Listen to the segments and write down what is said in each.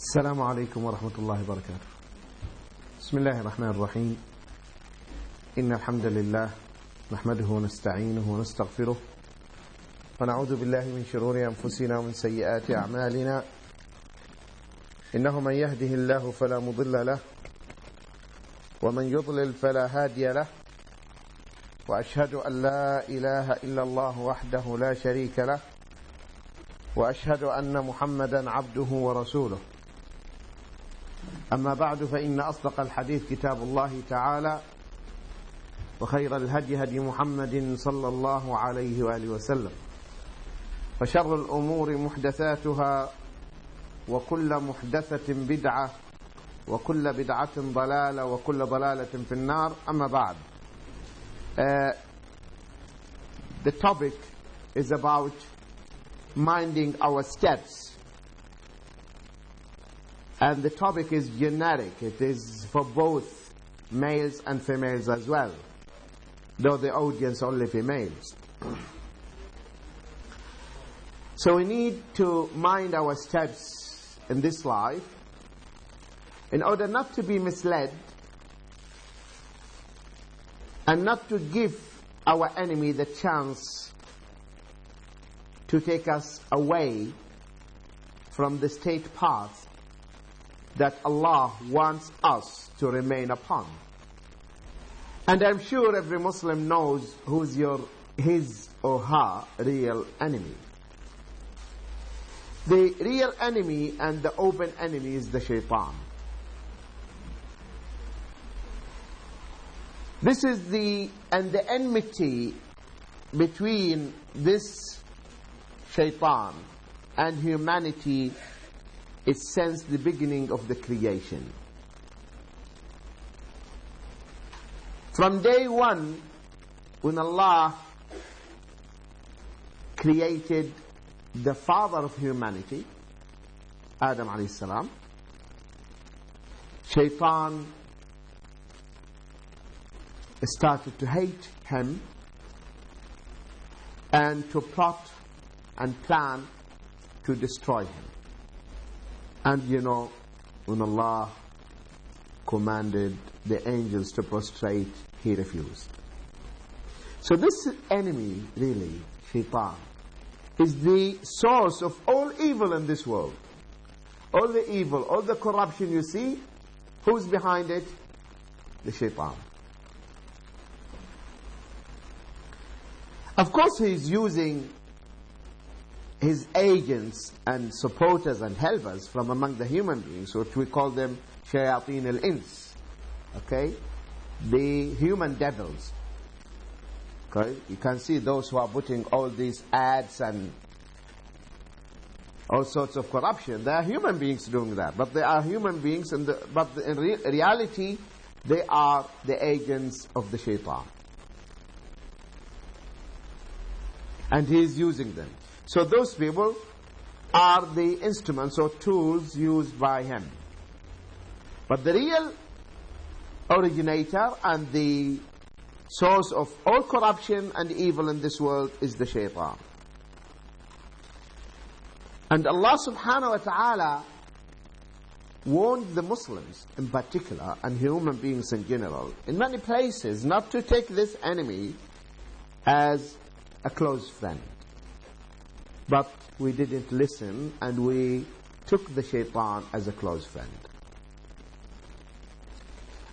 السلام عليكم ورحمة الله وبركاته. بسم الله الرحمن الرحيم. إن الحمد لله نحمده ونستعينه ونستغفره ونعوذ بالله من شرور أنفسنا ومن سيئات أعمالنا. إنه من يهده الله فلا مضل له ومن يضلل فلا هادي له. وأشهد أن لا إله إلا الله وحده لا شريك له. وأشهد أن محمدا عبده ورسوله. أما بعد فإن أصدق الحديث كتاب الله تعالى وخير الهدي هدي محمد صلى الله عليه وآله وسلم وشر الأمور محدثاتها وكل محدثة بدعة وكل بدعة ضلالة وكل ضلالة في النار. أما بعد uh, The topic is about minding our steps. And the topic is generic it is for both males and females as well though the audience only females. So we need to mind our steps in this life in order not to be misled and not to give our enemy the chance to take us away from the state path that Allah wants us to remain upon. And I'm sure every Muslim knows who's your his or her real enemy. The real enemy and the open enemy is the shaitan. This is the and the enmity between this shaitan and humanity is since the beginning of the creation. From day one, when Allah created the father of humanity, Adam alayhi salam, shaitan started to hate him and to plot and plan to destroy him. And you know, when Allah commanded the angels to prostrate, he refused. So this enemy, really, shaitan, is the source of all evil in this world. All the evil, all the corruption you see, who's behind it? The shaitan. Of course, he's using his agents and supporters and helpers from among the human beings, which we call them shayateen al-ins. Okay? The human devils. Okay? You can see those who are putting all these ads and all sorts of corruption. They are human beings doing that. But they are human beings, and but in re reality, they are the agents of the shaitan. And he is using them. So those people are the instruments or tools used by him. But the real originator and the source of all corruption and evil in this world is the shaitan. And Allah subhanahu wa ta'ala warned the Muslims in particular and human beings in general in many places not to take this enemy as a close friend. But we didn't listen and we took the shaitan as a close friend.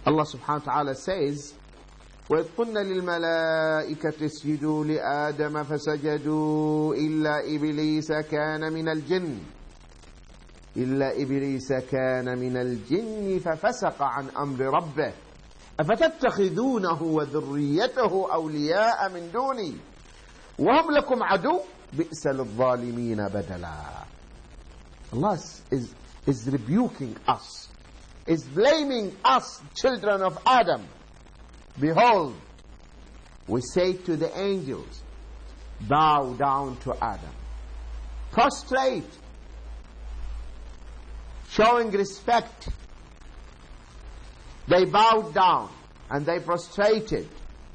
Allah subhanahu wa ta'ala says, وَإِذْ قُلْنَا لِلْمَلَائِكَةِ اسْجُدُوا لِآدَمَ فَسَجَدُوا إِلَّا إِبْلِيسَ كَانَ مِنَ الْجِنِّ. إِلَّا إِبْلِيسَ كَانَ مِنَ الْجِنِّ فَفَسَقَ عَنْ أَمْرِ رَبِّهِ. أَفَتَتَّخِذُونَهُ وَذُرِّيَّتَهُ أَوْلِيَاءَ مِنْ دُونِي؟ وَهُمْ لَكُمْ عَدُوٌّ بئس للظالمين بدلا Allah is, is rebuking us is blaming us children of Adam behold we say to the angels bow down to Adam prostrate showing respect they bowed down and they prostrated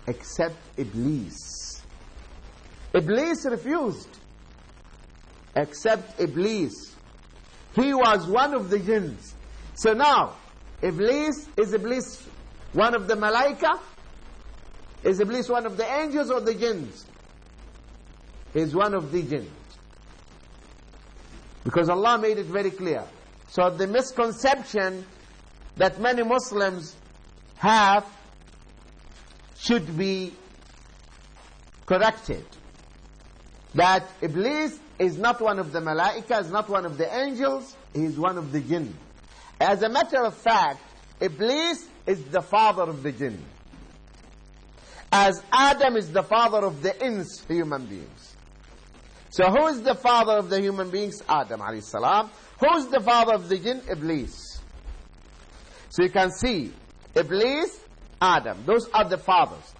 except Iblis Iblis refused except Iblis He was one of the jinns. So now, Iblis, is Iblis one of the malaika? Is Iblis one of the angels or the jinns? Is one of the jinns. Because Allah made it very clear. So the misconception that many Muslims have should be corrected. That Iblis is not one of the malaika, is not one of the angels, he is one of the jinn. As a matter of fact, Iblis is the father of the jinn. As Adam is the father of the ins, human beings. So who is the father of the human beings? Adam alayhi salam. Who is the father of the jinn? Iblis. So you can see, Iblis, Adam. Those are the fathers.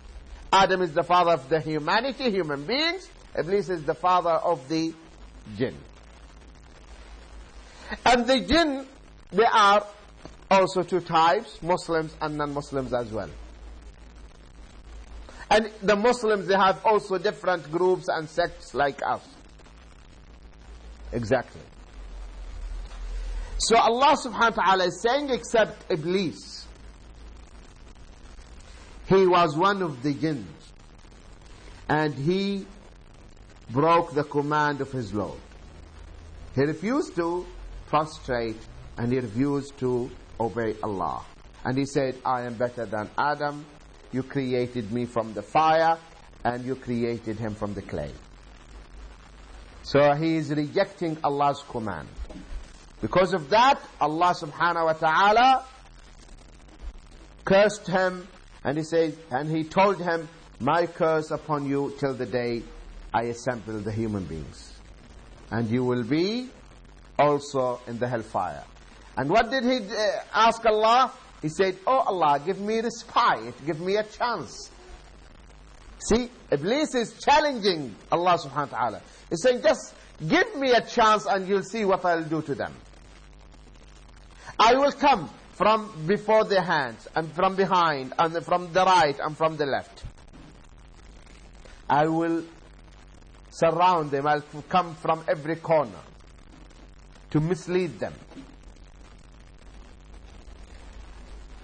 Adam is the father of the humanity, human beings. Iblis is the father of the jinn. And the jinn, they are also two types, Muslims and non-Muslims as well. And the Muslims, they have also different groups and sects like us. Exactly. So Allah subhanahu wa ta'ala is saying except Iblis. He was one of the jinns. And he broke the command of his Lord. He refused to prostrate and he refused to obey Allah. And he said, I am better than Adam. You created me from the fire and you created him from the clay. So he is rejecting Allah's command. Because of that, Allah subhanahu wa ta'ala cursed him and he says, and he told him, my curse upon you till the day I assemble the human beings. And you will be also in the hellfire. And what did he uh, ask Allah? He said, Oh Allah, give me respite, give me a chance. See, Iblis is challenging Allah subhanahu wa ta'ala. He's saying, just give me a chance and you'll see what I'll do to them. I will come from before their hands and from behind and from the right and from the left. I will surround them. I'll come from every corner to mislead them.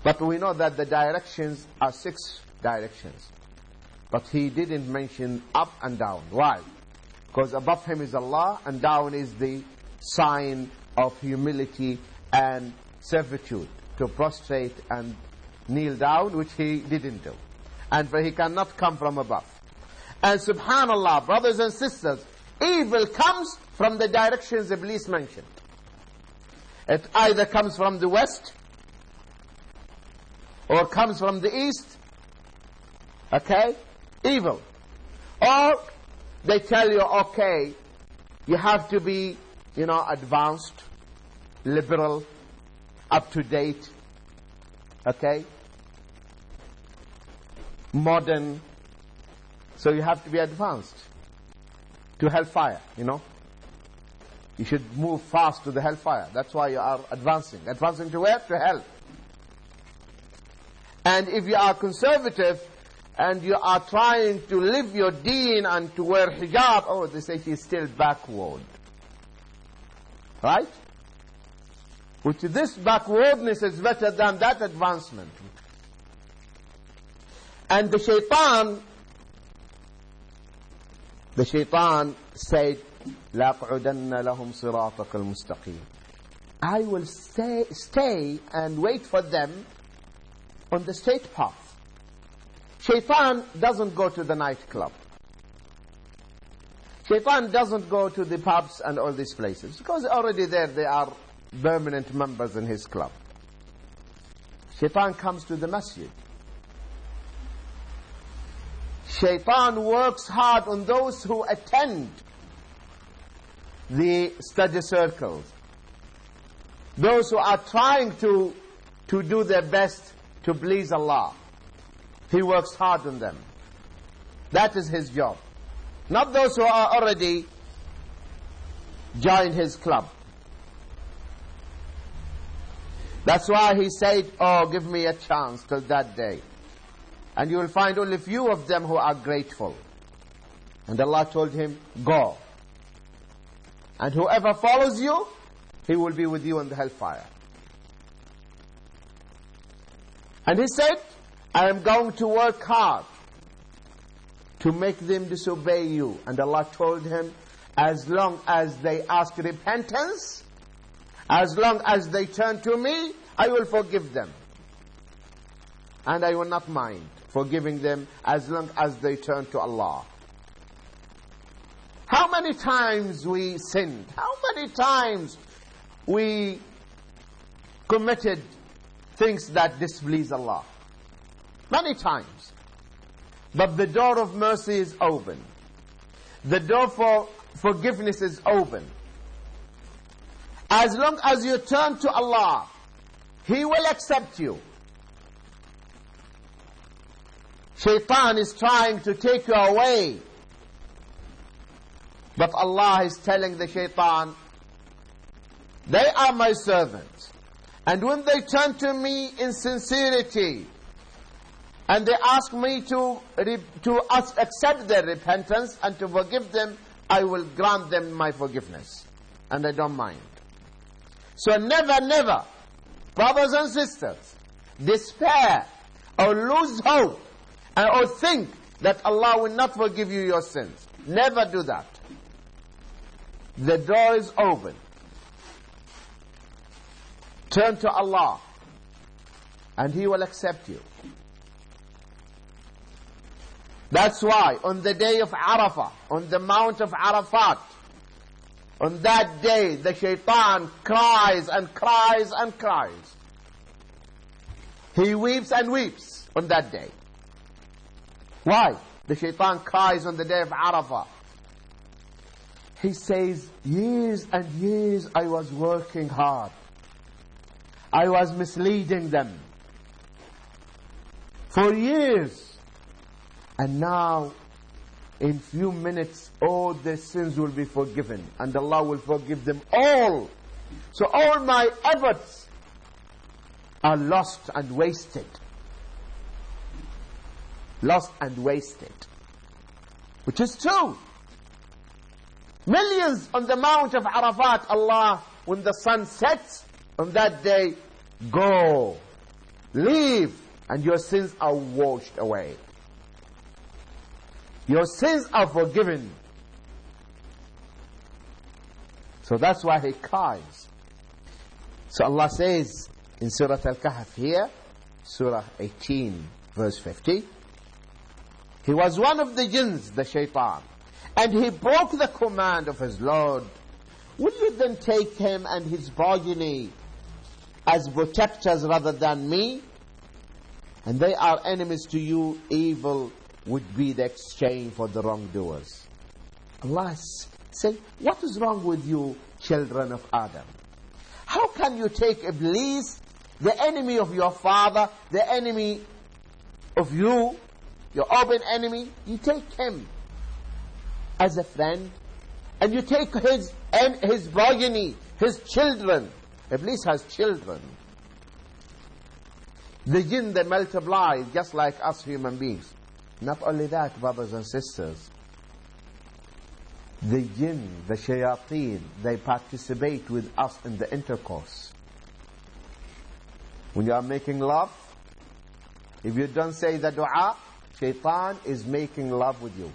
But we know that the directions are six directions. But he didn't mention up and down. Why? Because above him is Allah and down is the sign of humility and servitude to prostrate and kneel down, which he didn't do. And for he cannot come from above. And subhanallah, brothers and sisters, evil comes from the directions Iblis mentioned. It either comes from the west or comes from the east. Okay? Evil. Or they tell you, okay, you have to be, you know, advanced, liberal, up to date, okay? Modern. So you have to be advanced to hellfire, you know? You should move fast to the hellfire. That's why you are advancing. Advancing to where? To hell. And if you are conservative and you are trying to live your deen and to wear hijab, oh, they say she's still backward. Right? Which this backwardness is better than that advancement. And the shaitan, the shaitan said, لَأَقْعُدَنَّ لَهُمْ صِرَاطَكَ الْمُسْتَقِيمِ I will stay, stay and wait for them on the straight path. Shaitan doesn't go to the nightclub. Shaitan doesn't go to the pubs and all these places because already there they are permanent members in his club. Shaitan comes to the masjid. Shaitan works hard on those who attend the study circles. Those who are trying to, to do their best to please Allah. He works hard on them. That is his job. Not those who are already joined his club. That's why he said, oh, give me a chance till that day. And you will find only few of them who are grateful. And Allah told him, go. And whoever follows you, he will be with you in the hellfire. And he said, I am going to work hard to make them disobey you. And Allah told him, as long as they ask repentance, as long as they turn to me, I will forgive them. And I will not mind forgiving them as long as they turn to Allah. How many times we sinned? How many times we committed things that displease Allah? Many times. But the door of mercy is open. The door for forgiveness is open. As long as you turn to Allah, He will accept you. Shaitan is trying to take you away. But Allah is telling the shaitan, they are my servants. And when they turn to me in sincerity, and they ask me to, to accept their repentance and to forgive them, I will grant them my forgiveness. And I don't mind. So never, never, brothers and sisters, despair or lose hope or think that Allah will not forgive you your sins. Never do that. The door is open. Turn to Allah and He will accept you. That's why on the day of Arafah, on the Mount of Arafat, on that day the shaitan cries and cries and cries. He weeps and weeps on that day. Why? The shaitan cries on the day of Arafah. He says, years and years I was working hard. I was misleading them. For years and now, in few minutes, all their sins will be forgiven. And Allah will forgive them all. So all my efforts are lost and wasted. Lost and wasted. Which is true. Millions on the Mount of Arafat, Allah, when the sun sets on that day, go, leave, and your sins are washed away. Your sins are forgiven. So that's why he cries. So Allah says in Surah Al-Kahf here, Surah 18, verse 50, he was one of the jinns, the shaitan, and he broke the command of his Lord. Will you then take him and his progeny as protectors rather than me? And they are enemies to you, evil would be the exchange for the wrongdoers. Allah say, what is wrong with you, children of Adam? How can you take Iblis, the enemy of your father, the enemy of you, your open enemy, you take him as a friend, and you take his, his progeny, his children. Iblis has children. The jinn, they multiply just like us human beings. Not only that, brothers and sisters, the jinn, the shayateen, they participate with us in the intercourse. When you are making love, if you don't say the dua, Shaitan is making love with you.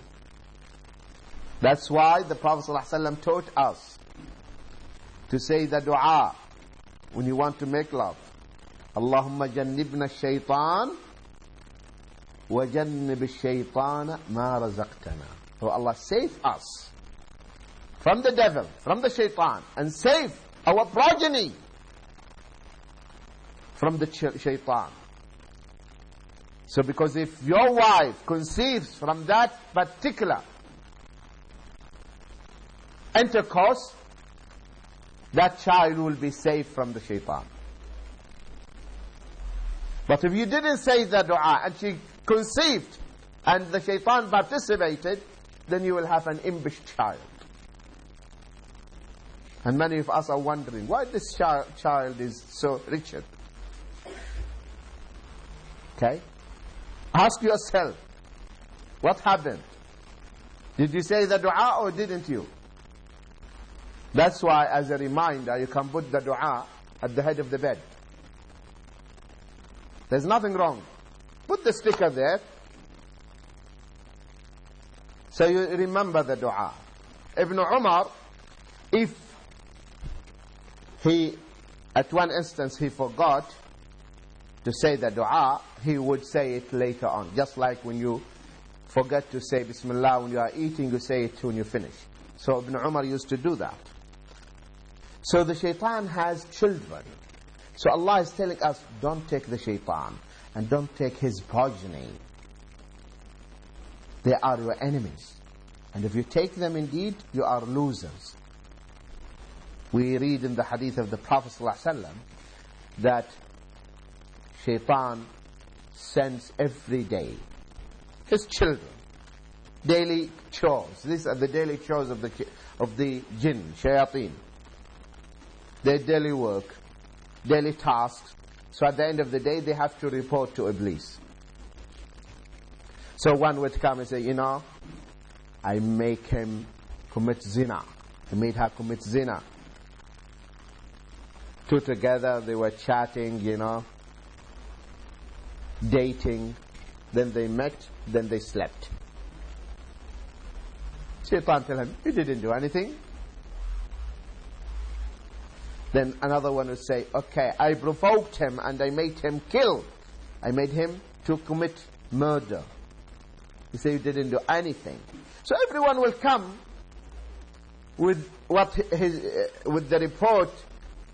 That's why the Prophet ﷺ taught us to say the dua when you want to make love. Allahumma jannibna shaitan wa jannib shaitana ma razaqtana. So Allah, save us from the devil, from the shaitan, and save our progeny from the shaitan. So because if your wife conceives from that particular intercourse, that child will be saved from the shaitan. But if you didn't say the dua and she conceived and the shaitan participated, then you will have an impish child. And many of us are wondering why this child, child is so wretched. Okay? Ask yourself, what happened? Did you say the dua or didn't you? That's why, as a reminder, you can put the dua at the head of the bed. There's nothing wrong. Put the sticker there. So you remember the dua. Ibn Umar, if he, at one instance, he forgot to say the dua, he would say it later on. Just like when you forget to say Bismillah when you are eating, you say it when you finish. So Ibn Umar used to do that. So the shaitan has children. So Allah is telling us, don't take the shaitan and don't take his progeny. They are your enemies. And if you take them indeed, you are losers. We read in the hadith of the Prophet ﷺ that shaitan sends every day his children daily chores. These are the daily chores of the, of the jinn, shayateen. Their daily work, daily tasks. So at the end of the day, they have to report to Iblis. So one would come and say, you know, I make him commit zina. I made her commit zina. Two together, they were chatting, you know, dating. Then they met, then they slept. Shaitan tell him, you didn't do anything. Then another one will say, okay, I provoked him and I made him kill. I made him to commit murder. He say you didn't do anything. So everyone will come with what his, uh, with the report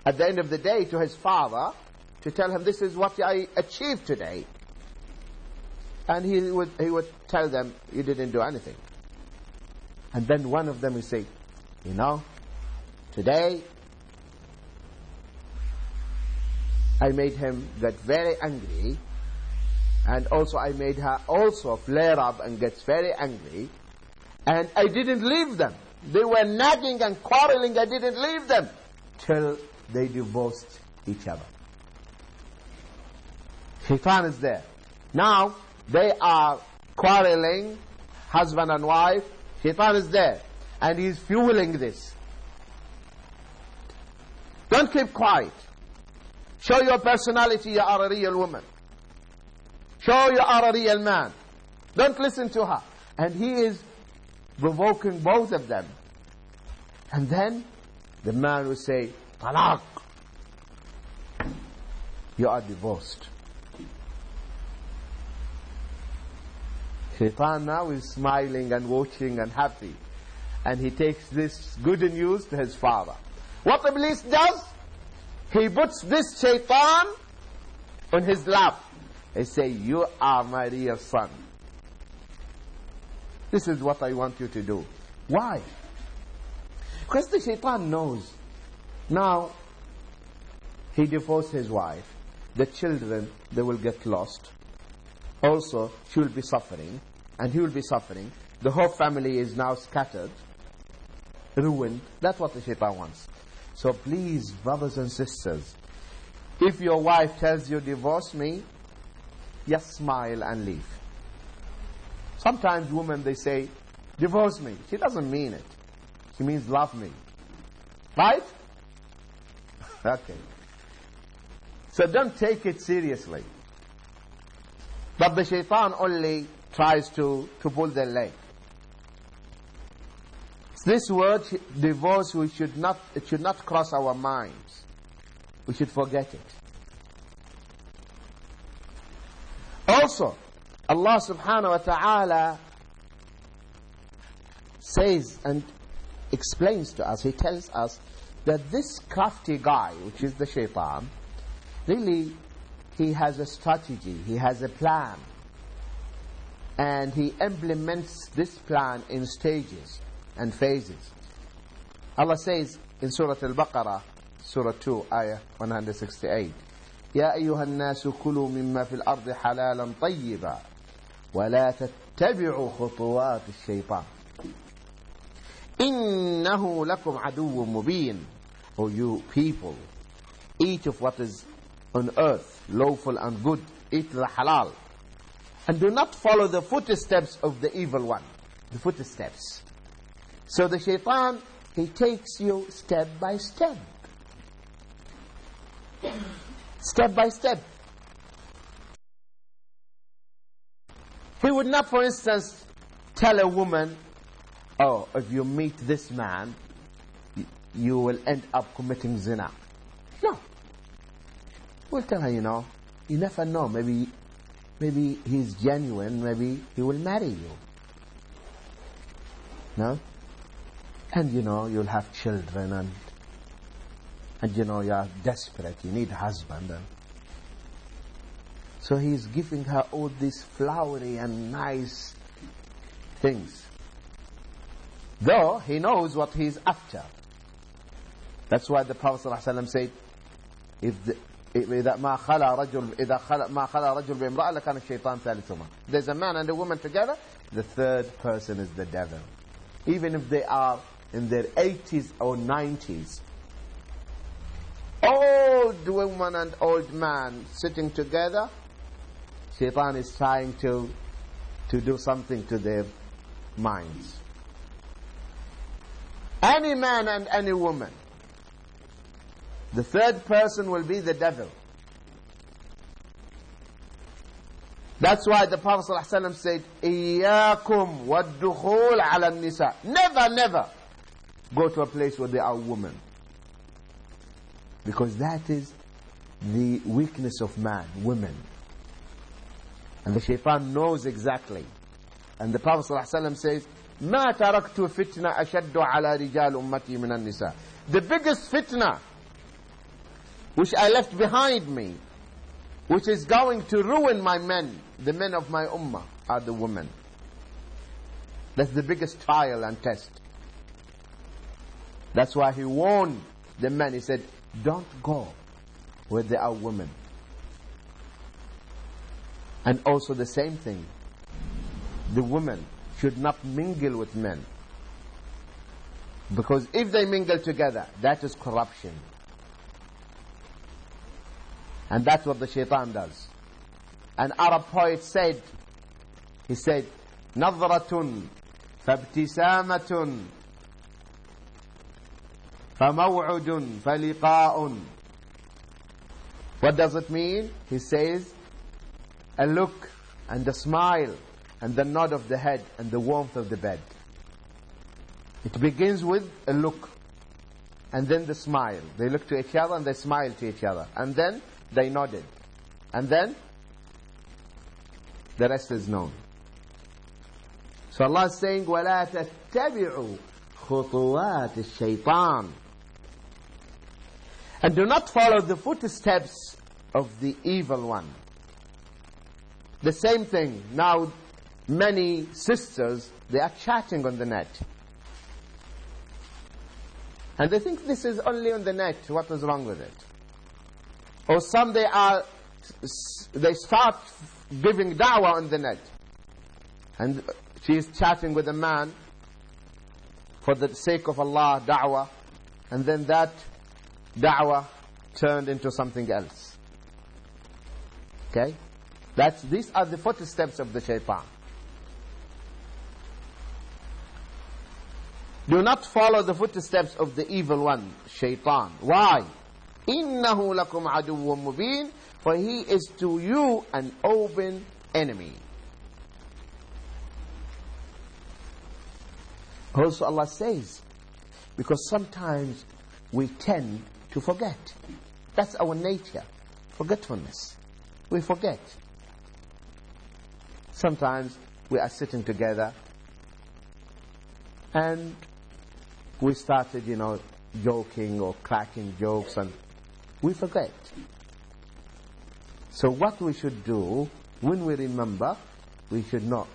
at the end of the day to his father to tell him this is what I achieved today. And he would, he would tell them, you didn't do anything. And then one of them would say, you know, today I made him get very angry and also I made her also flare up and gets very angry and I didn't leave them. They were nagging and quarreling, I didn't leave them till they divorced each other. Shaitan is there. Now they are quarreling, husband and wife. Shaitan is there and he's fueling this. Don't keep quiet. Show your personality, you are a real woman. Show you are a real man. Don't listen to her. And he is provoking both of them. And then the man will say, Talaq. You are divorced. Shaitan now is smiling and watching and happy. And he takes this good news to his father. What Iblis does? He puts this shaitan on his lap. He say, you are my real son. This is what I want you to do. Why? Because the shaitan knows. Now, he divorced his wife. The children, they will get lost. Also, she will be suffering, and he will be suffering. The whole family is now scattered, ruined. That's what the shaitan wants. So please, brothers and sisters, if your wife tells you, divorce me, just smile and leave. Sometimes women, they say, divorce me. She doesn't mean it. She means love me. Right? okay. So don't take it seriously. But the shaitan only tries to, pull their leg. This word, divorce, we should not, it should not cross our minds. We should forget it. Also, Allah subhanahu wa ta'ala says and explains to us, He tells us that this crafty guy, which is the shaitan, really, he has a strategy, he has a plan And he implements this plan in stages and phases. Allah says in Surah Al-Baqarah, Surah 2, Ayah 168, يا أيها الناس كلوا مما في الأرض حلالا طيبا ولا تتبعوا خطوات الشيطان إنه لكم عدو مبين O you people eat of what is on earth lawful and good eat the halal and do not follow the footsteps of the evil one the footsteps So the shaitan He takes you step by step. Step by step. He would not, for instance, tell a woman, oh, if you meet this man, you will end up committing zina. No. We'll tell her, you know, you never know. Maybe, maybe he's genuine. Maybe he will marry you. No? And, you know, you'll have children and, and you know, you're desperate. You need a husband. And so he's giving her all these flowery and nice things. Though he knows what he's after. That's why the Prophet ﷺ said, if the, إذا ما خلا رجل إذا خلا ما خلا رجل بامرأة لكان الشيطان ثالثهما. There's a man and a woman together, the third person is the devil. Even if they are in their 80s or 90s. Old woman and old man sitting together, Shaitan is trying to, to do something to their minds. Any man and any woman the third person will be the devil. That's why the Prophet ﷺ said, إِيَّاكُمْ وَالدُّخُولَ عَلَى النِّسَاءِ Never, never go to a place where there are women. Because that is the weakness of man, women. And the shaitan knows exactly. And the Prophet ﷺ says, مَا تَرَكْتُ فِتْنَةً أَشَدُّ عَلَى رِجَالُ أُمَّتِي مِنَ النِّسَاءِ The biggest fitna which I left behind me, which is going to ruin my men, the men of my ummah, are the women. That's the biggest trial and test. That's why he warned the men. He said, Don't go where there are women. And also the same thing. The women should not mingle with men. Because if they mingle together, that is corruption. And that's what the shaitan does. An Arab poet said, he said, نظرة فابتسامة فموعد فلقاء What does it mean? He says, a look and a smile and the nod of the head and the warmth of the bed. It begins with a look and then the smile. They look to each other and they smile to each other. And then they nodded. And then the rest is known. So Allah is saying, وَلَا تَتَّبِعُوا خُطُوَاتِ الشَّيْطَانِ And do not follow the footsteps of the evil one. The same thing. Now, many sisters, they are chatting on the net. And they think this is only on the net. What is wrong with it? Or some they are, they start giving da'wah on the net. And she is chatting with a man for the sake of Allah, da'wah. And then that da'wah turned into something else. Okay? That's, these are the footsteps of the shaitan. Do not follow the footsteps of the evil one, shaitan. Why? إِنَّهُ لَكُمْ عَدُوٌ مُبِينٌ For he is to you an open enemy. Also Allah says, because sometimes we tend to forget. That's our nature. Forgetfulness. We forget. Sometimes we are sitting together and we started, you know, joking or cracking jokes and we forget. So what we should do, when we remember, we should not,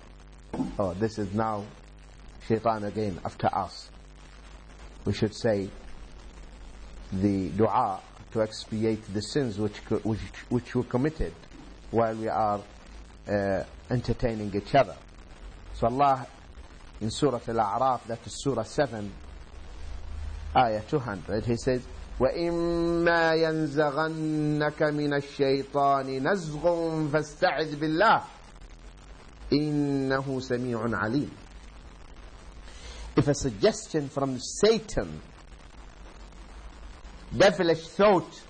oh, this is now shaitan again after us. We should say the dua to expiate the sins which, which, which were committed while we are uh, entertaining each other. So Allah in Surah Al-A'raf, that is Surah 7, Ayah 200, He says, وإما ينزغنك من الشيطان نزغ فاستعذ بالله إنه سميع عليم If a suggestion from Satan, devilish thought,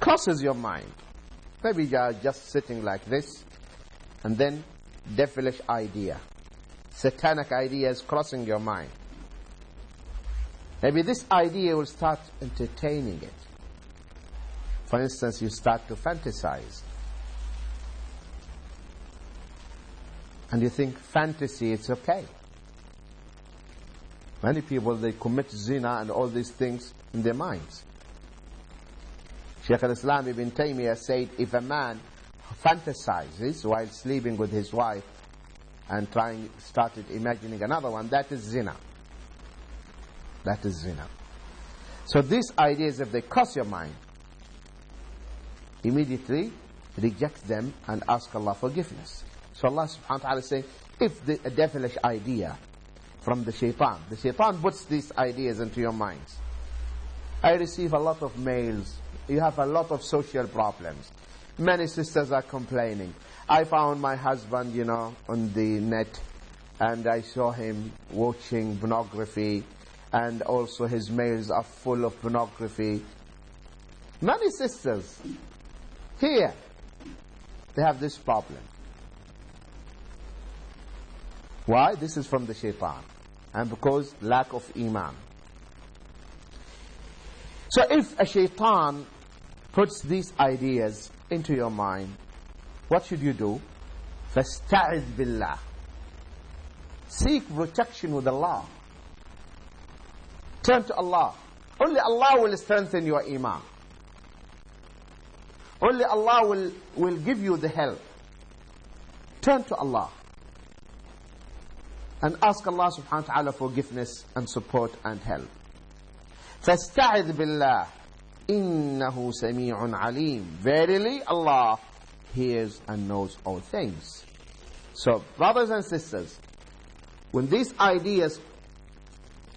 crosses your mind, maybe you are just sitting like this, and then devilish idea, satanic idea is crossing your mind. Maybe this idea will start entertaining it. For instance, you start to fantasize. And you think fantasy, it's okay. Many people, they commit zina and all these things in their minds. Shaykh al-Islam ibn Taymiyyah said, if a man fantasizes while sleeping with his wife and trying, started imagining another one, that is zina. That is zina. So these ideas, if they cross your mind, immediately reject them and ask Allah forgiveness. So Allah subhanahu wa ta'ala is saying, if the, devilish idea from the shaitan, the shaitan puts these ideas into your minds. I receive a lot of mails. You have a lot of social problems. Many sisters are complaining. I found my husband, you know, on the net and I saw him watching pornography and also his mails are full of pornography. Many sisters here, they have this problem. Why? This is from the shaitan. And because lack of iman. So if a shaitan puts these ideas into your mind, what should you do? فَاسْتَعِذْ بِاللَّهِ Seek protection with Allah. Turn to Allah. Only Allah will strengthen your iman. Only Allah will, will give you the help. Turn to Allah. And ask Allah subhanahu wa ta'ala forgiveness and support and help. فَاسْتَعِذْ بِاللَّهِ إِنَّهُ سَمِيعٌ عَلِيمٌ Verily Allah hears and knows all things. So, brothers and sisters, when these ideas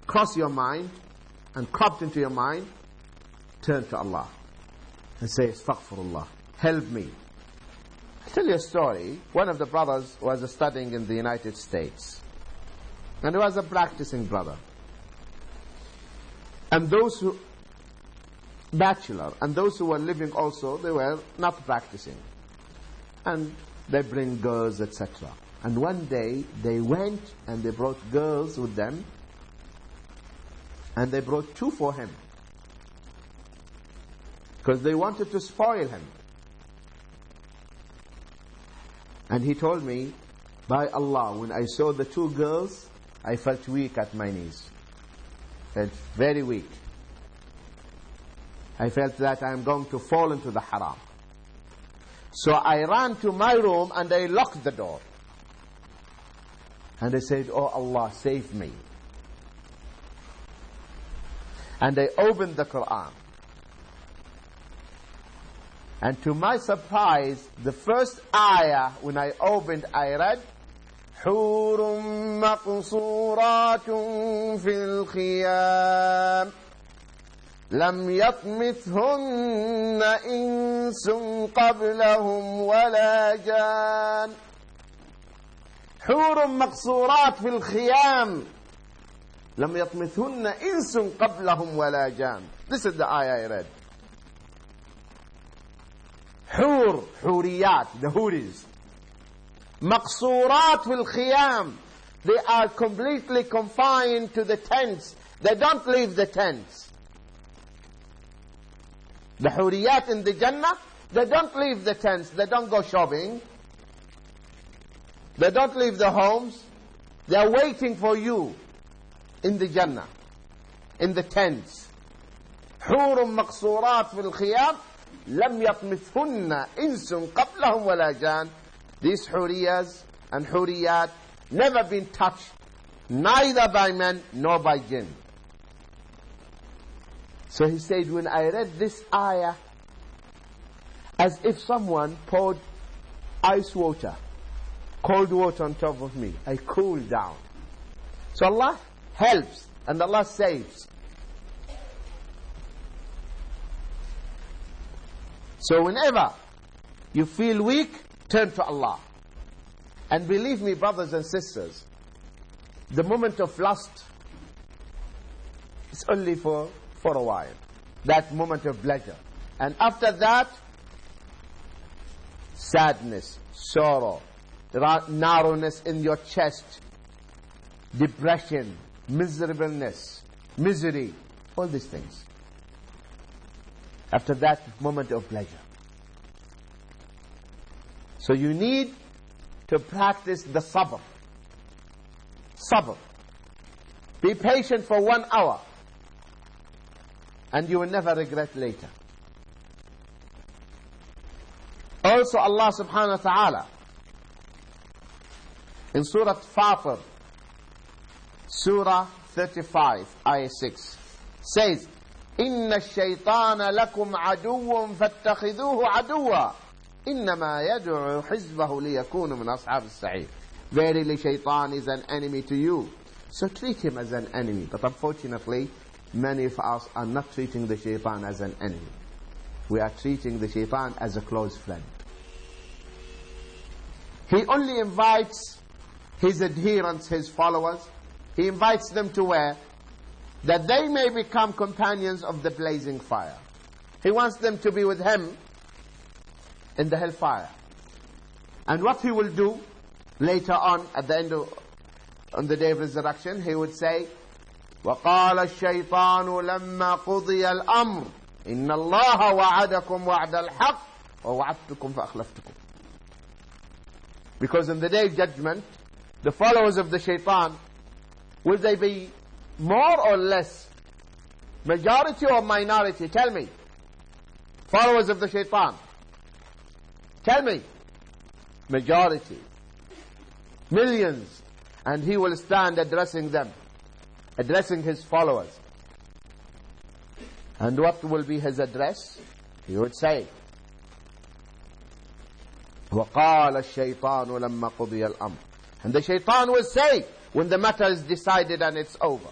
cross your mind and cropped into your mind, turn to Allah and say, Astaghfirullah, help me. I'll tell you a story. One of the brothers was studying in the United States. And he was a practicing brother. And those who, bachelor, and those who were living also, they were not practicing. And they bring girls, etc. And one day they went and they brought girls with them. And they brought two for him because they wanted to spoil him. And he told me, by Allah, when I saw the two girls, I felt weak at my knees. Felt very weak. I felt that I am going to fall into the haram. So I ran to my room and I locked the door. And I said, Oh Allah, save me And I opened the Quran. And to my surprise, the first ayah, when I opened, I read, حور مقصورات في الخيام لم يطمثهن إنس قبلهم ولا جان حور مقصورات في الخيام لم يطمثهن إنس قبلهم ولا جان This is the ayah I read حور حوريات the huris مقصورات في الخيام they are completely confined to the tents they don't leave the tents the huriyat in the Jannah they don't leave the tents they don't go shopping they don't leave the homes they are waiting for you in the Jannah in the tents حور مقصورات في الخيام لم يطمثهن إنس قبلهم ولا جان These huriyas and huriyat never been touched neither by men nor by jinn. So he said, when I read this ayah, as if someone poured ice water, cold water on top of me, I cooled down. So Allah helps and Allah saves. So whenever you feel weak, turn to Allah. And believe me, brothers and sisters, the moment of lust is only for, for a while. That moment of pleasure. And after that, sadness, sorrow, narrowness in your chest, depression, miserableness, misery, all these things. After that moment of pleasure. So you need to practice the sabr. Sabr. Be patient for one hour. And you will never regret later. Also Allah subhanahu wa ta'ala in Surah Fatir, Surah 35, Ayah 6, says, إن الشيطان لكم عدو فاتخذوه عدوا إنما يدعو حزبه ليكون من أصحاب السعير Verily shaitan is an enemy to you. So treat him as an enemy. But unfortunately, many of us are not treating the shaitan as an enemy. We are treating the shaitan as a close friend. He only invites his adherents, his followers, he invites them to where? That they may become companions of the blazing fire. He wants them to be with him in the hellfire. And what he will do later on at the end of on the day of resurrection, he would say, وقال الشيطان لما قضي الأمر إن الله وعدكم وعد الحق ووعدتكم فأخلفتكم Because in the day of judgment, the followers of the shaitan, will they be more or less? Majority or minority? Tell me. Followers of the shaitan. Tell me. Majority. Millions. And he will stand addressing them. Addressing his followers. And what will be his address? He would say, وقال الشيطان لما قضي الأمر and the shaitan will say when the matter is decided and it's over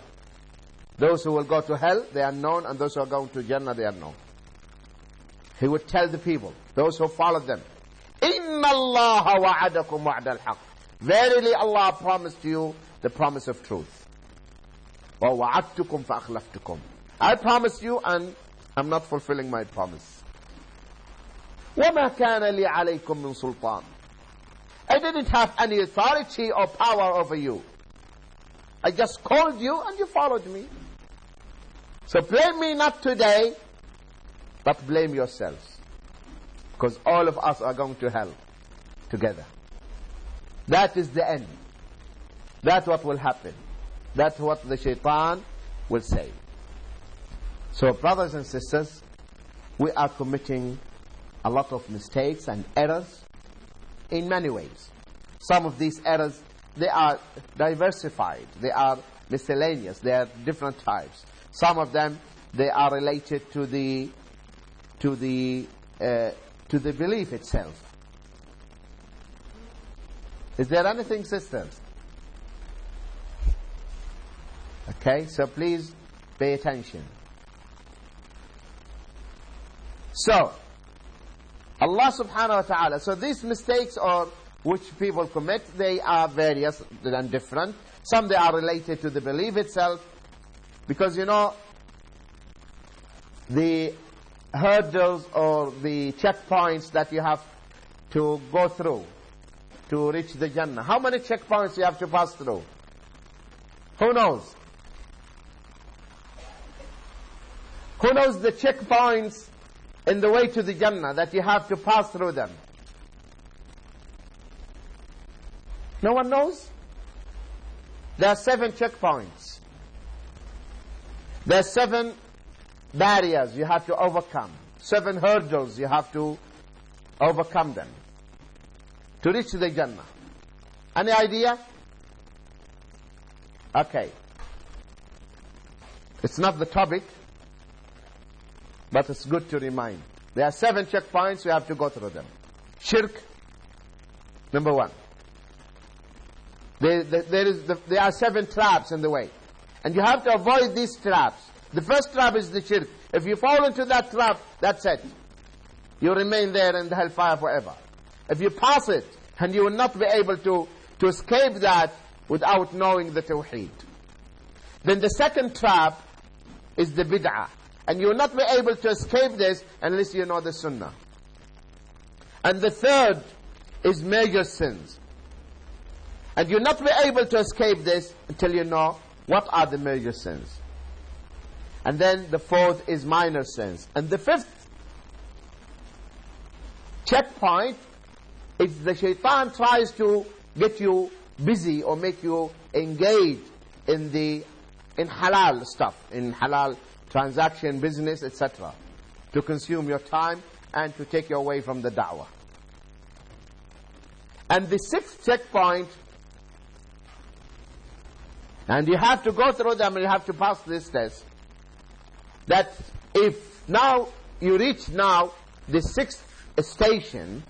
those who will go to hell they are known and those who are going to Jannah they are known he would tell the people those who follow them إِنَّ اللَّهَ وَعَدَكُمْ وَعْدَ الْحَقِّ Verily Allah promised you the promise of truth. وَوَعَدْتُكُمْ فَأَخْلَفْتُكُمْ I promised you and I'm not fulfilling my promise. وما كان لي عليكم من سلطان I didn't have any authority or power over you. I just called you and you followed me. So blame me not today, but blame yourselves. Because all of us are going to hell together. That is the end. That's what will happen. That's what the shaitan will say. So brothers and sisters, we are committing a lot of mistakes and errors in many ways. Some of these errors, they are diversified, they are miscellaneous, they are different types. Some of them, they are related to the, to the, uh, to the belief itself. Is there anything, sisters? Okay, so please pay attention. So, Allah subhanahu wa ta'ala. So these mistakes or which people commit, they are various and different. Some they are related to the belief itself. Because you know, the hurdles or the checkpoints that you have to go through to reach the Jannah. How many checkpoints you have to pass through? Who knows? Who knows the checkpoints in the way to the Jannah that you have to pass through them? No one knows? There are seven checkpoints. There are seven barriers you have to overcome. Seven hurdles you have to overcome them to reach the Jannah. Any idea? Okay. It's not the topic, but it's good to remind. There are seven checkpoints, we have to go through them. Shirk, number one. There, there, is the, there are seven traps in the way. And you have to avoid these traps. The first trap is the shirk. If you fall into that trap, that's it. You remain there in the hellfire forever. If you pass it, and you will not be able to, to escape that, without knowing the Tawheed. Then the second trap is the bid'ah. And you will not be able to escape this unless you know the sunnah. And the third is major sins. And you'll not be able to escape this until you know what are the major sins. And then the fourth is minor sins. And the fifth checkpoint is the shaitan tries to get you busy or make you engage in the in halal stuff, in halal transaction, business, etc. To consume your time and to take you away from the da'wah. And the sixth checkpoint, and you have to go through them and you have to pass this test, that if now you reach now the sixth station,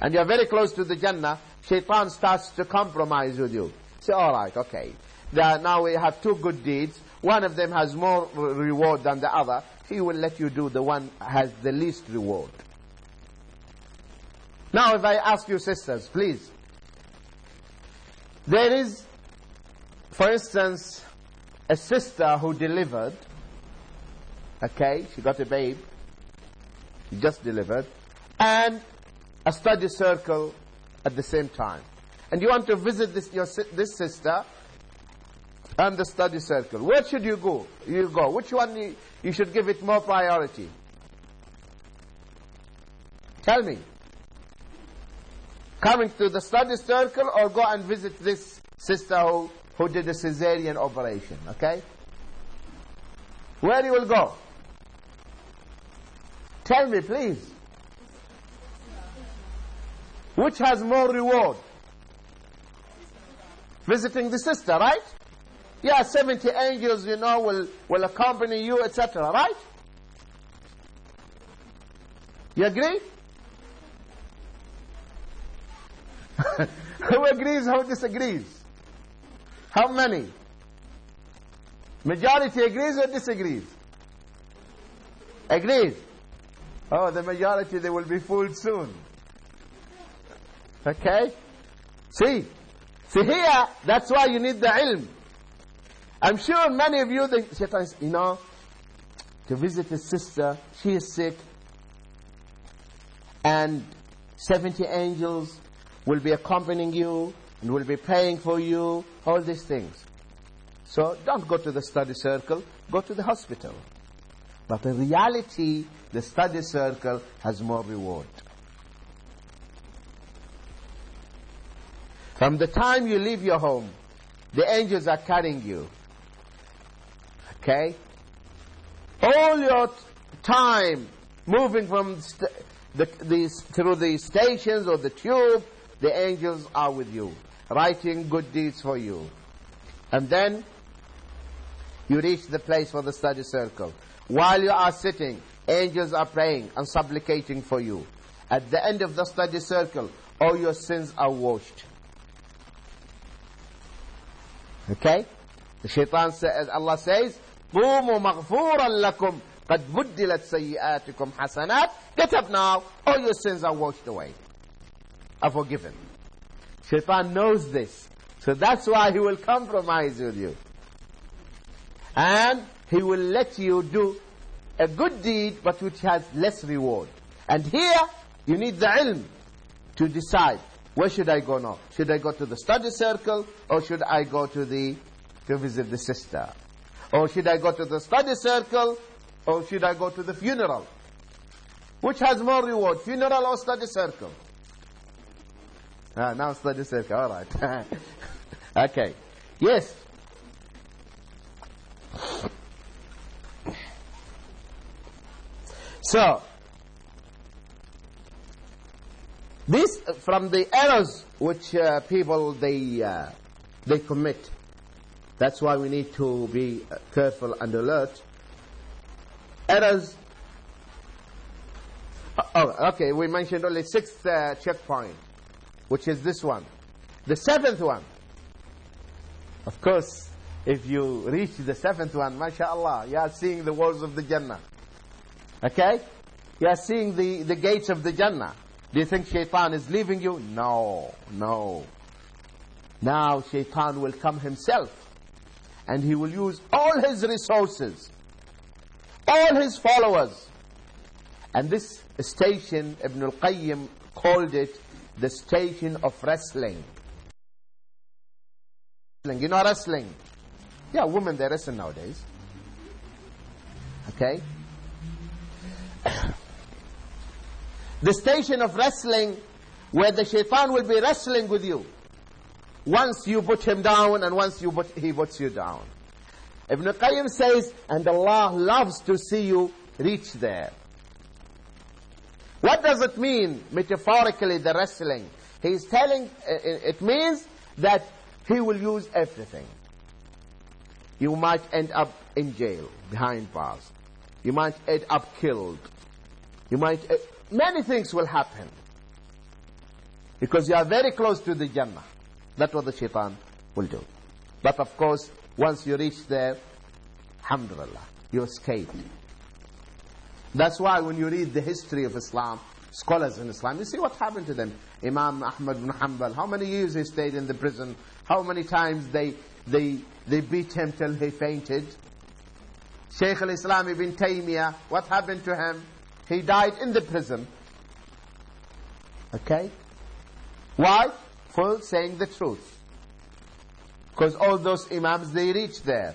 and you're very close to the Jannah, shaitan starts to compromise with you. Say, all right, okay. Now we have two good deeds. One of them has more reward than the other. He will let you do the one has the least reward. Now if I ask you sisters, please. There is, for instance, a sister who delivered. Okay, she got a babe. She just delivered. And a study circle at the same time. And you want to visit this, your, this sister and the study circle. Where should you go? You go. Which one you, you should give it more priority? Tell me. Coming to the study circle or go and visit this sister who, who did a cesarean operation, okay? Where you will go? Tell me, please. Which has more reward? Visiting the sister, right? Yeah, 70 angels, you know, will, will accompany you, etc., right? You agree? who agrees, who disagrees? How many? Majority agrees or disagrees? Agrees. Oh, the majority, they will be fooled soon. Okay? See? See here, that's why you need the ilm. I'm sure many of you, the shaitan you know, to visit a sister, she is sick, and 70 angels will be accompanying you, and will be paying for you, all these things. So don't go to the study circle, go to the hospital. But in reality, the study circle has more reward. From the time you leave your home, the angels are carrying you. Okay? All your time moving from the, the, through the stations or the tube, the angels are with you, writing good deeds for you. And then you reach the place for the study circle. While you are sitting, angels are praying and supplicating for you. At the end of the study circle, all your sins are washed. Okay? The shaitan says, Allah says, قوموا مغفورا لكم قد بدلت سيئاتكم حسنات Get up now, all your sins are washed away, are forgiven. Shaitan knows this. So that's why he will compromise with you. And he will let you do a good deed but which has less reward. And here, you need the ilm to decide where should I go now? Should I go to the study circle or should I go to the to visit the sister? Or should I go to the study circle or should I go to the funeral? Which has more reward, funeral or study circle? Now study circle, all right. okay. Yes. So, This from the errors which uh, people they uh, they commit. That's why we need to be uh, careful and alert. Errors. Uh, oh, okay. We mentioned only sixth uh, checkpoint, which is this one. The seventh one. Of course, if you reach the seventh one, mashallah, you are seeing the walls of the Jannah. Okay? You are seeing the, the gates of the Jannah. Do you think shaitan is leaving you? No, no. Now shaitan will come himself and he will use all his resources, all his followers. And this station, Ibn al-Qayyim called it the station of wrestling. You know wrestling? Yeah, women, they wrestle nowadays. Okay? the station of wrestling where the shaitan will be wrestling with you. Once you put him down and once you put, he puts you down. Ibn Qayyim says, and Allah loves to see you reach there. What does it mean, metaphorically, the wrestling? He's telling, it means that he will use everything. You might end up in jail, behind bars. You might end up killed. You might, uh, many things will happen. Because you are very close to the Jannah. That's what the shaitan will do. But of course, once you reach there, alhamdulillah, you escape. That's why when you read the history of Islam, scholars in Islam, you see what happened to them. Imam Ahmad bin Hanbal, how many years he stayed in the prison, how many times they, they, they beat him till he fainted. Shaykh al-Islam ibn Taymiyyah, what happened to him? He died in the prison. Okay? Why? For saying the truth. Because all those imams, they reach there.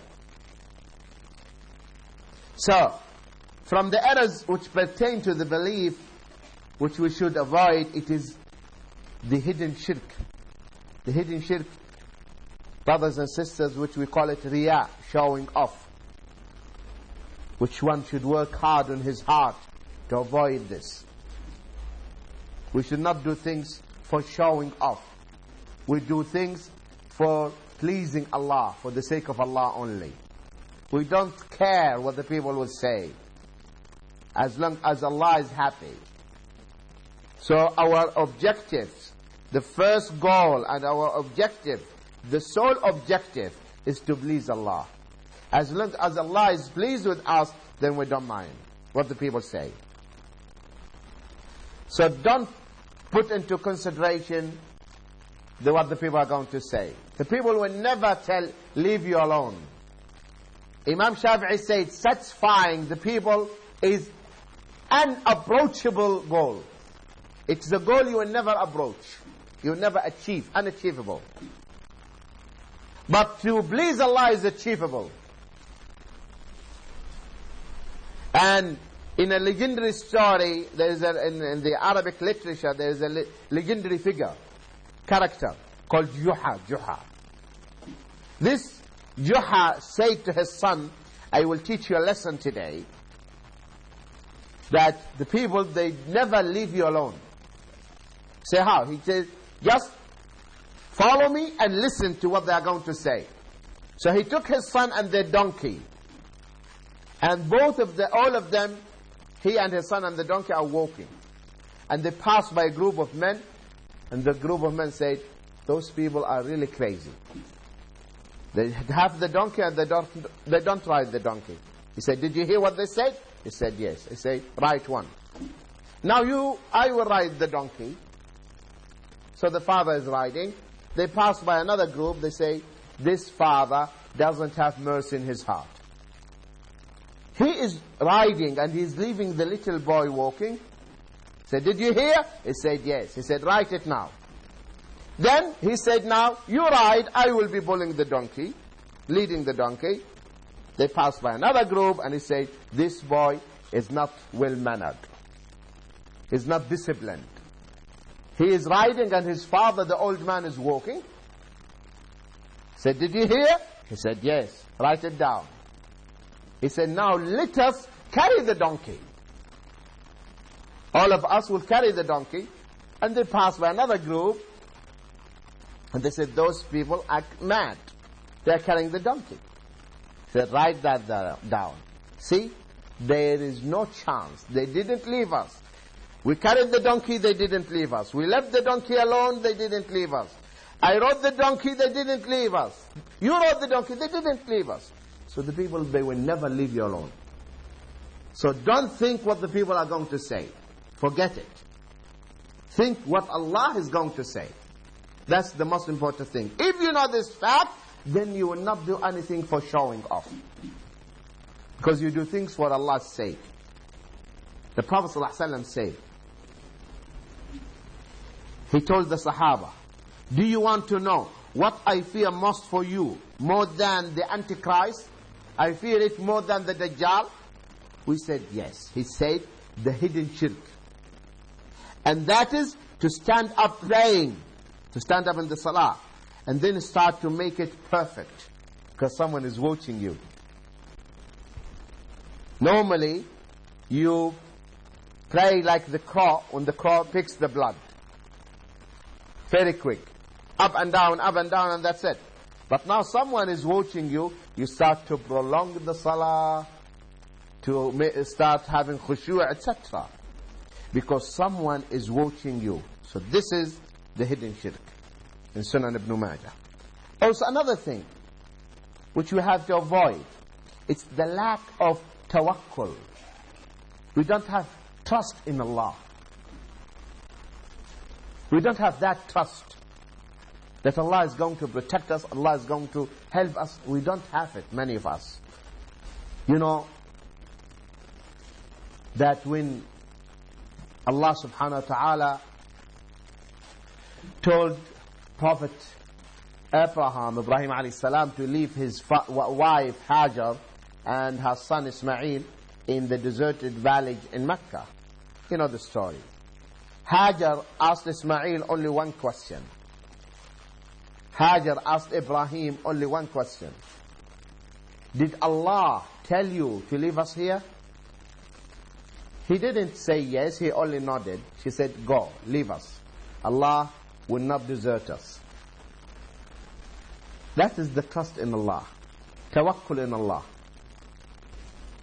So, from the errors which pertain to the belief, which we should avoid, it is the hidden shirk. The hidden shirk, brothers and sisters, which we call it riyah, showing off. Which one should work hard on his heart to avoid this. We should not do things for showing off. We do things for pleasing Allah, for the sake of Allah only. We don't care what the people will say, as long as Allah is happy. So our objectives, the first goal and our objective, the sole objective is to please Allah. As long as Allah is pleased with us, then we don't mind what the people say. So don't put into consideration the, what the people are going to say. The people will never tell, leave you alone. Imam Shafi'i said, satisfying the people is an approachable goal. It's a goal you will never approach. You will never achieve, unachievable. But to please Allah is achievable. And in a legendary story, there is a, in, in the Arabic literature, there is a le legendary figure, character, called Juha, Juha. This Juha said to his son, I will teach you a lesson today, that the people, they never leave you alone. Say how? He says, just follow me and listen to what they are going to say. So he took his son and their donkey. And both of the, all of them, he and his son and the donkey are walking. And they pass by a group of men, and the group of men said, those people are really crazy. They have the donkey and they don't, they don't ride the donkey. He said, did you hear what they said? He said, yes. He said, right one. Now you, I will ride the donkey. So the father is riding. They pass by another group. They say, this father doesn't have mercy in his heart. He is riding and he's leaving the little boy walking. He said, did you hear? He said, yes. He said, write it now. Then he said, now you ride, I will be pulling the donkey, leading the donkey. They passed by another group and he said, this boy is not well-mannered. He's not disciplined. He is riding and his father, the old man, is walking. Said, did you hear? He said, yes. Write it down. He said, now let us carry the donkey. All of us will carry the donkey. And they passed by another group and they said, those people are mad. They're carrying the donkey. Said, write that down. See, there is no chance. They didn't leave us. We carried the donkey, they didn't leave us. We left the donkey alone, they didn't leave us. I rode the donkey, they didn't leave us. You rode the donkey, they didn't leave us. So the people, they will never leave you alone. So don't think what the people are going to say. Forget it. Think what Allah is going to say. That's the most important thing. If you know this fact, then you will not do anything for showing off. Because you do things for Allah's sake. The Prophet ﷺ said, he told the Sahaba, Do you want to know what I fear most for you more than the Antichrist? I fear it more than the Dajjal? We said yes. He said, the hidden shirk. And that is to stand up praying, to stand up in the salah, and then start to make it perfect because someone is watching you. Normally, you pray like the crow when the crow picks the blood. Very quick. Up and down, up and down, and that's it. But now someone is watching you, you start to prolong the salah, to start having khushu', etc. Because someone is watching you. So this is the hidden shirk in Sunan ibn Majah. Also another thing which we have to avoid, it's the lack of tawakkul. We don't have trust in Allah. We don't have that trust that Allah is going to protect us, Allah is going to help us. We don't have it, many of us. You know, that when Allah subhanahu wa ta'ala told Prophet Abraham, Ibrahim alayhi salam, to leave his wife Hajar and her son Ismail in the deserted valley in Mecca. You know the story. Hajar asked Ismail only one question. Hajar asked Ibrahim only one question. Did Allah tell you to leave us here? He didn't say yes, he only nodded. She said, go, leave us. Allah will not desert us. That is the trust in Allah. Tawakkul in Allah.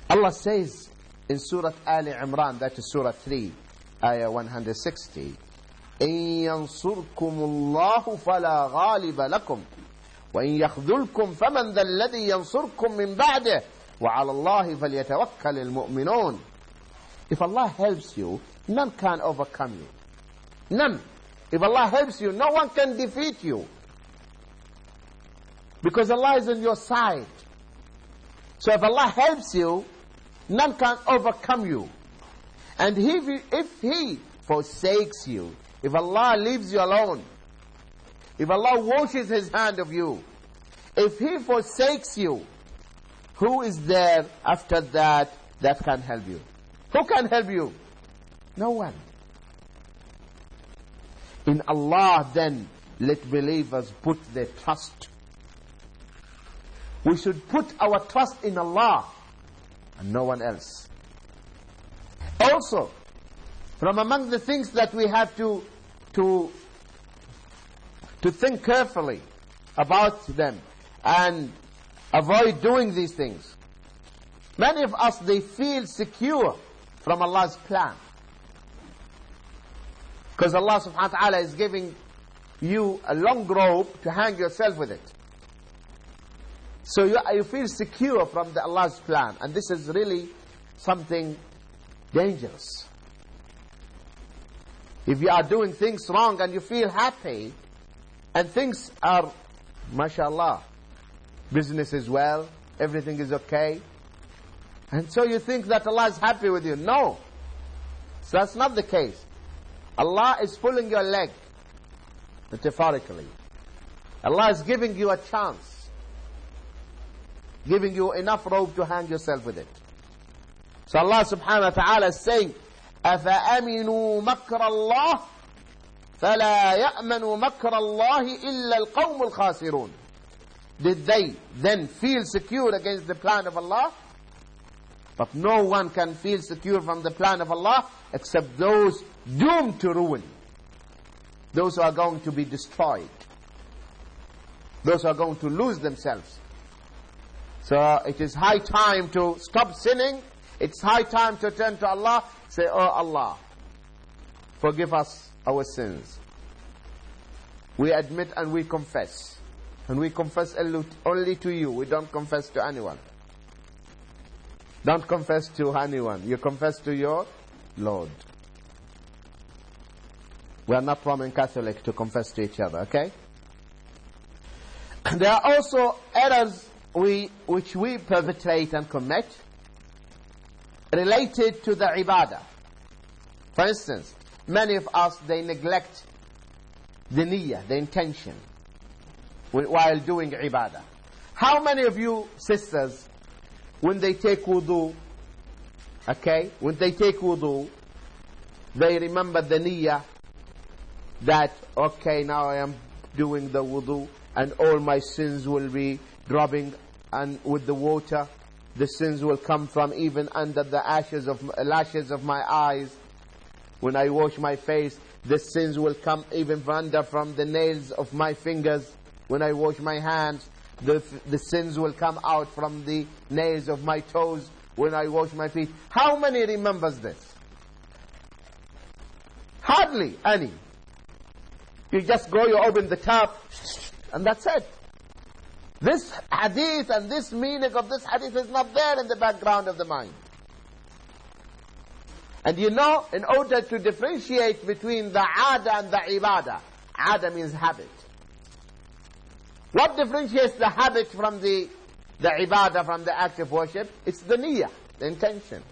Allah says in Surah Ali Imran, that is Surah 3, Ayah 160, إن ينصركم الله فلا غالب لكم وإن يخذلكم فمن ذا الذي ينصركم من بعده وعلى الله فليتوكل المؤمنون If Allah helps you, none can overcome you. None. If Allah helps you, no one can defeat you. Because Allah is on your side. So if Allah helps you, none can overcome you. And if he, if he forsakes you, if Allah leaves you alone, if Allah washes his hand of you, if he forsakes you, who is there after that that can help you? Who can help you? No one. In Allah then let believers put their trust. We should put our trust in Allah and no one else. Also, from among the things that we have to, to, to think carefully about them and avoid doing these things. Many of us, they feel secure from Allah's plan. Because Allah subhanahu wa ta'ala is giving you a long rope to hang yourself with it. So you, you feel secure from the Allah's plan. And this is really something dangerous. If you are doing things wrong and you feel happy, and things are, mashallah, business is well, everything is okay, and so you think that Allah is happy with you. No. So that's not the case. Allah is pulling your leg, metaphorically. Allah is giving you a chance, giving you enough rope to hang yourself with it. So Allah subhanahu wa ta'ala is saying, أَفَأَمِنُوا مَكْرَ اللَّهِ فَلَا يَأْمَنُ مَكْرَ اللَّهِ إِلَّا الْقَوْمُ الْخَاسِرُونَ Did they then feel secure against the plan of Allah? But no one can feel secure from the plan of Allah except those doomed to ruin. Those who are going to be destroyed. Those who are going to lose themselves. So it is high time to stop sinning it's high time to turn to Allah, say, Oh Allah, forgive us our sins. We admit and we confess. And we confess only to you. We don't confess to anyone. Don't confess to anyone. You confess to your Lord. We are not Roman Catholic to confess to each other, okay? There are also errors we, which we perpetrate and commit related to the ibadah. For instance, many of us, they neglect the niyyah, the intention, while doing ibadah. How many of you sisters, when they take wudu, okay, when they take wudu, they remember the niyyah that, okay, now I am doing the wudu and all my sins will be dropping and with the water. The sins will come from even under the ashes of lashes of my eyes. When I wash my face the sins will come even from under from the nails of my fingers. When I wash my hands the, the sins will come out from the nails of my toes. When I wash my feet. How many remembers this? Hardly any you just go, you open the tap, and that's it. This hadith and this meaning of this hadith is not there in the background of the mind. And you know, in order to differentiate between the ada and the ibadah, ada means habit. What differentiates the habit from the, the ibadah, from the act of worship? It's the niyyah, the intention.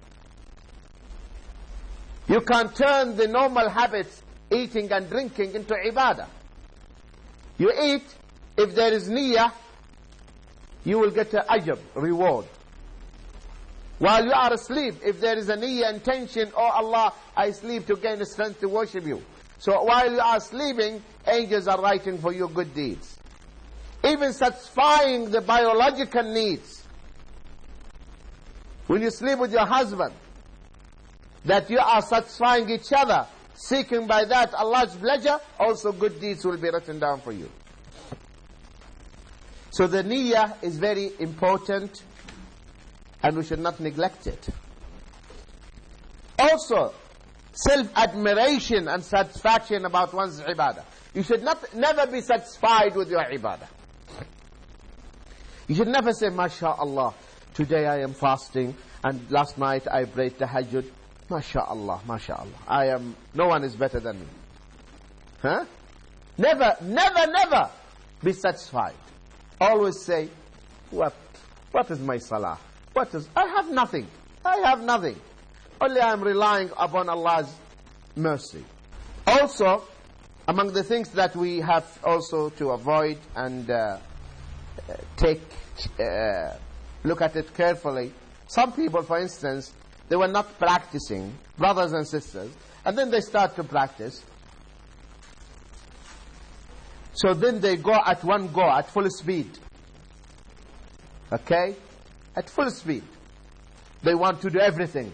You can't turn the normal habits eating and drinking into ibadah. You eat, if there is niyyah, you will get a ajr, reward. While you are asleep, if there is a niyyah intention, oh Allah, I sleep to gain strength to worship you. So while you are sleeping, angels are writing for you good deeds. Even satisfying the biological needs. When you sleep with your husband, that you are satisfying each other, seeking by that Allah's pleasure, also good deeds will be written down for you. So the niyyah is very important and we should not neglect it. Also, self-admiration and satisfaction about one's ibadah. You should not never be satisfied with your ibadah. You should never say, MashaAllah, today I am fasting and last night I prayed tahajjud. MashaAllah, MashaAllah. I am, no one is better than me. Huh? Never, never, never be satisfied. Always say, what, what is my salah? What is, I have nothing. I have nothing. Only I am relying upon Allah's mercy. Also, among the things that we have also to avoid and uh, take, uh, look at it carefully. Some people, for instance, they were not practicing, brothers and sisters, and then they start to practice. So then they go at one go, at full speed. Okay? At full speed. They want to do everything.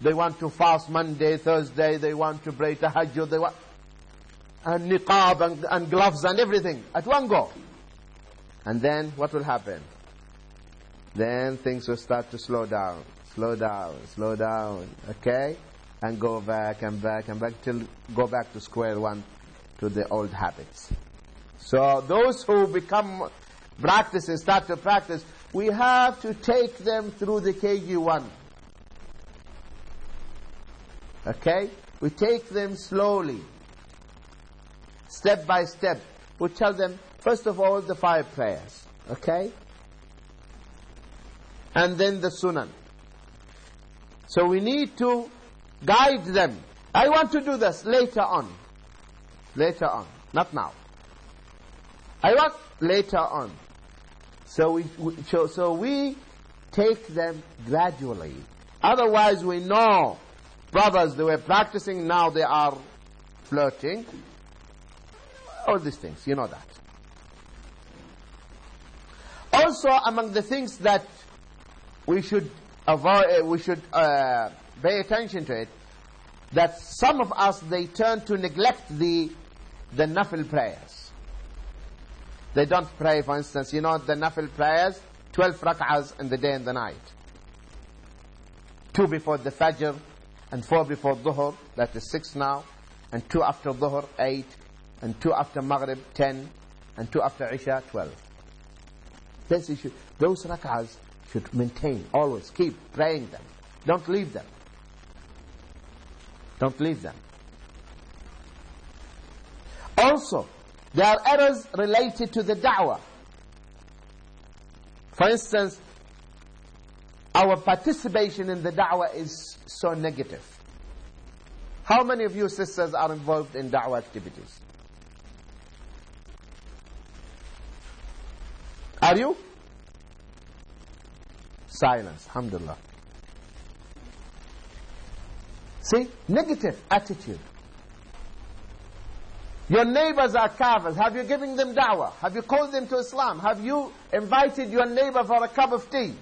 They want to fast Monday, Thursday, they want to pray tahajjud, they want... And niqab and, and gloves and everything at one go. And then what will happen? Then things will start to slow down slow down, slow down, okay? And go back and back and back till go back to square one to the old habits. So those who become practice and start to practice, we have to take them through the KG1. Okay? We take them slowly, step by step. We tell them, first of all, the five prayers. Okay? And then the sunan. So we need to guide them. I want to do this later on. Later on, not now. I want later on. So we, we so, so we take them gradually. Otherwise, we know brothers they were practicing now they are flirting. All these things, you know that. Also, among the things that we should avoid, uh, we should uh, pay attention to it, that some of us, they turn to neglect the, the nafil prayers. They don't pray, for instance, you know the nafil prayers, 12 rak'ahs in the day and the night. Two before the fajr, and four before dhuhr, that is six now, and two after dhuhr, eight, and two after maghrib, ten, and two after isha, twelve. This issue, those rak'ahs, should maintain, always keep praying them. Don't leave them. Don't leave them. Also, there are errors related to the da'wah. For instance, our participation in the da'wah is so negative. How many of you sisters are involved in da'wah activities? Are you? Silence, alhamdulillah. See, negative attitude. Your neighbors are kafirs. Have you given them da'wah? Have you called them to Islam? Have you invited your neighbor for a cup of tea?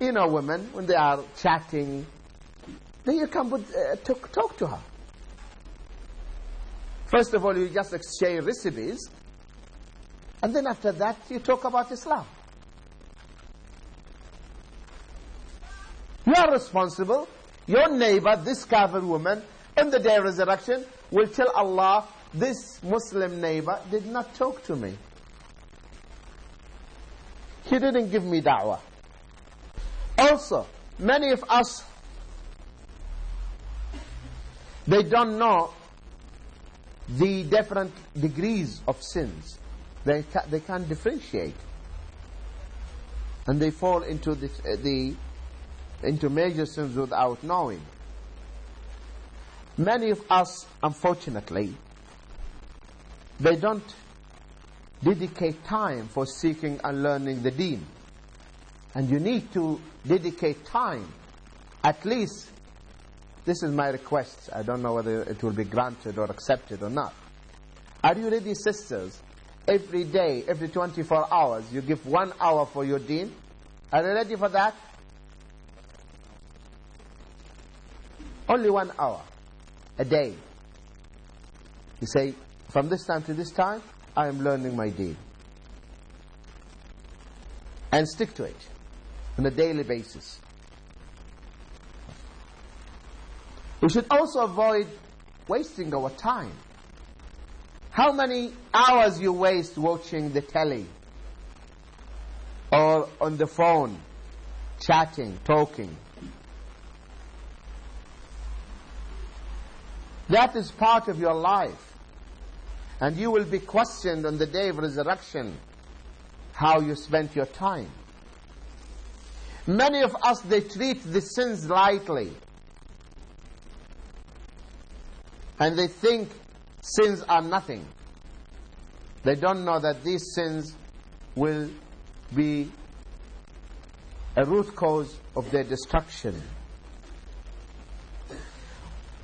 You know women, when they are chatting, then you come with, uh, talk, talk to her. First of all, you just exchange recipes. And then after that, you talk about Islam. You are responsible. Your neighbor, this kafir woman, in the day of resurrection, will tell Allah, this Muslim neighbor did not talk to me. He didn't give me da'wah. Also, many of us, they don't know the different degrees of sins. They, ca they can't differentiate. And they fall into the, uh, the into major sins without knowing. Many of us, unfortunately, they don't dedicate time for seeking and learning the deen. And you need to dedicate time, at least, this is my request, I don't know whether it will be granted or accepted or not. Are you ready, sisters? Every day, every 24 hours, you give one hour for your deen. Are you ready for that? Only one hour a day. You say, from this time to this time, I am learning my deen. And stick to it on a daily basis. We should also avoid wasting our time. How many hours you waste watching the telly or on the phone, chatting, talking? That is part of your life. And you will be questioned on the day of resurrection how you spent your time. Many of us, they treat the sins lightly. And they think sins are nothing. They don't know that these sins will be a root cause of their destruction.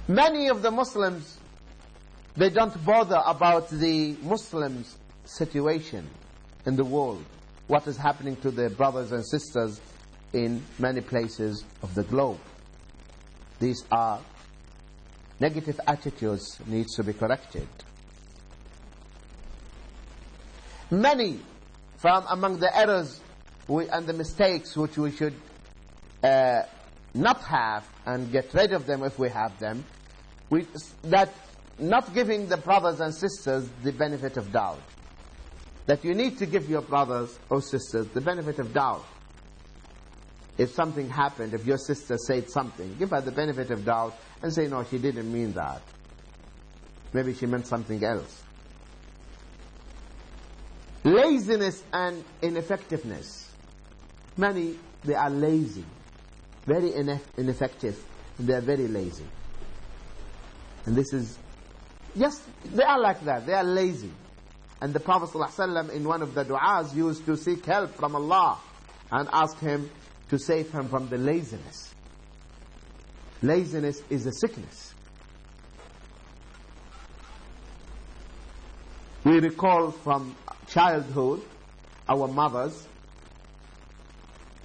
Many of the Muslims, they don't bother about the Muslims' situation in the world, what is happening to their brothers and sisters in many places of the globe. These are negative attitudes needs to be corrected. Many from among the errors we, and the mistakes which we should uh, not have and get rid of them if we have them, we, that not giving the brothers and sisters the benefit of doubt. That you need to give your brothers or sisters the benefit of doubt. If something happened, if your sister said something, give her the benefit of doubt and say, no, she didn't mean that. Maybe she meant something else. Laziness and ineffectiveness. Many, they are lazy very ineffective, and they are very lazy. And this is, yes, they are like that, they are lazy. And the Prophet ﷺ in one of the du'as used to seek help from Allah and ask him to save him from the laziness. Laziness is a sickness. We recall from childhood, our mothers,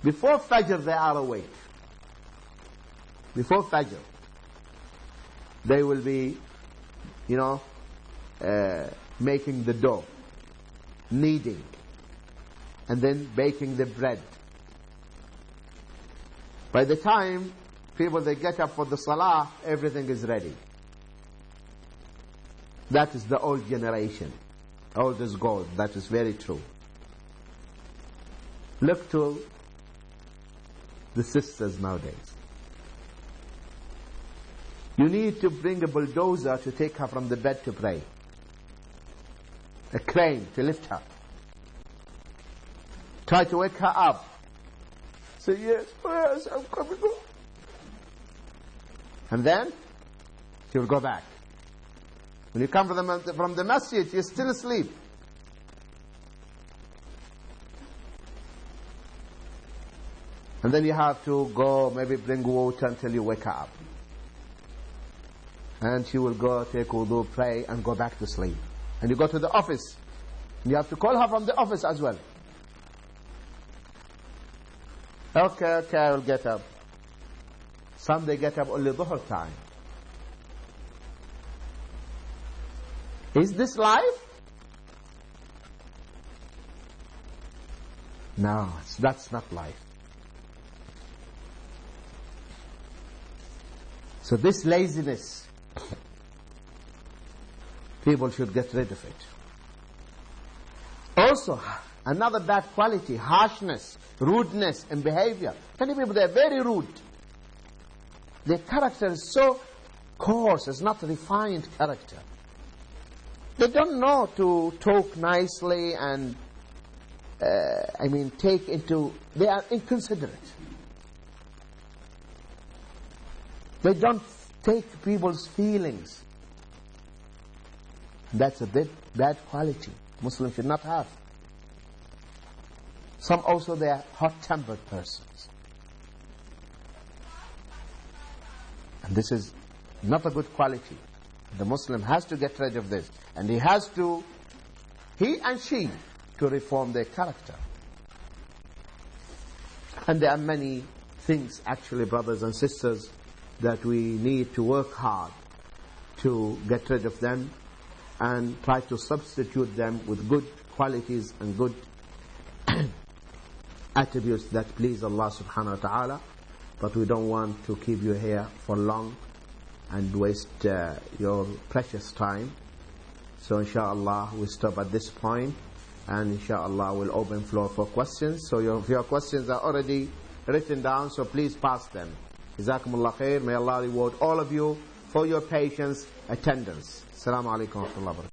before Fajr they are awake before Fajr, they will be, you know, uh, making the dough, kneading, and then baking the bread. By the time people they get up for the salah, everything is ready. That is the old generation. Old is gold. That is very true. Look to the sisters nowadays. You need to bring a bulldozer to take her from the bed to pray. a crane to lift her. Try to wake her up. Say, yes, yes, I'm coming home. And then she will go back. When you come from the, from the masjid, you're still asleep. And then you have to go, maybe bring water until you wake her up. And she will go take wudu, pray, and go back to sleep. And you go to the office. You have to call her from the office as well. Okay, okay, I will get up. Some they get up only dhuhr time. Is this life? No, that's not life. So this laziness, people should get rid of it. Also, another bad quality, harshness, rudeness in behavior. Many people, they're very rude. Their character is so coarse, it's not a refined character. They don't know to talk nicely and, uh, I mean, take into, they are inconsiderate. They don't take people's feelings. That's a bit bad quality. Muslims should not have. Some also they are hot-tempered persons. And this is not a good quality. The Muslim has to get rid of this. And he has to, he and she, to reform their character. And there are many things, actually, brothers and sisters, that we need to work hard to get rid of them and try to substitute them with good qualities and good attributes that please Allah subhanahu wa ta'ala. But we don't want to keep you here for long and waste uh, your precious time. So inshallah we stop at this point and inshallah we'll open floor for questions. So your, your questions are already written down, so please pass them. Jazakumullah khair. May Allah reward all of you for your patience, attendance. Assalamu alaikum wa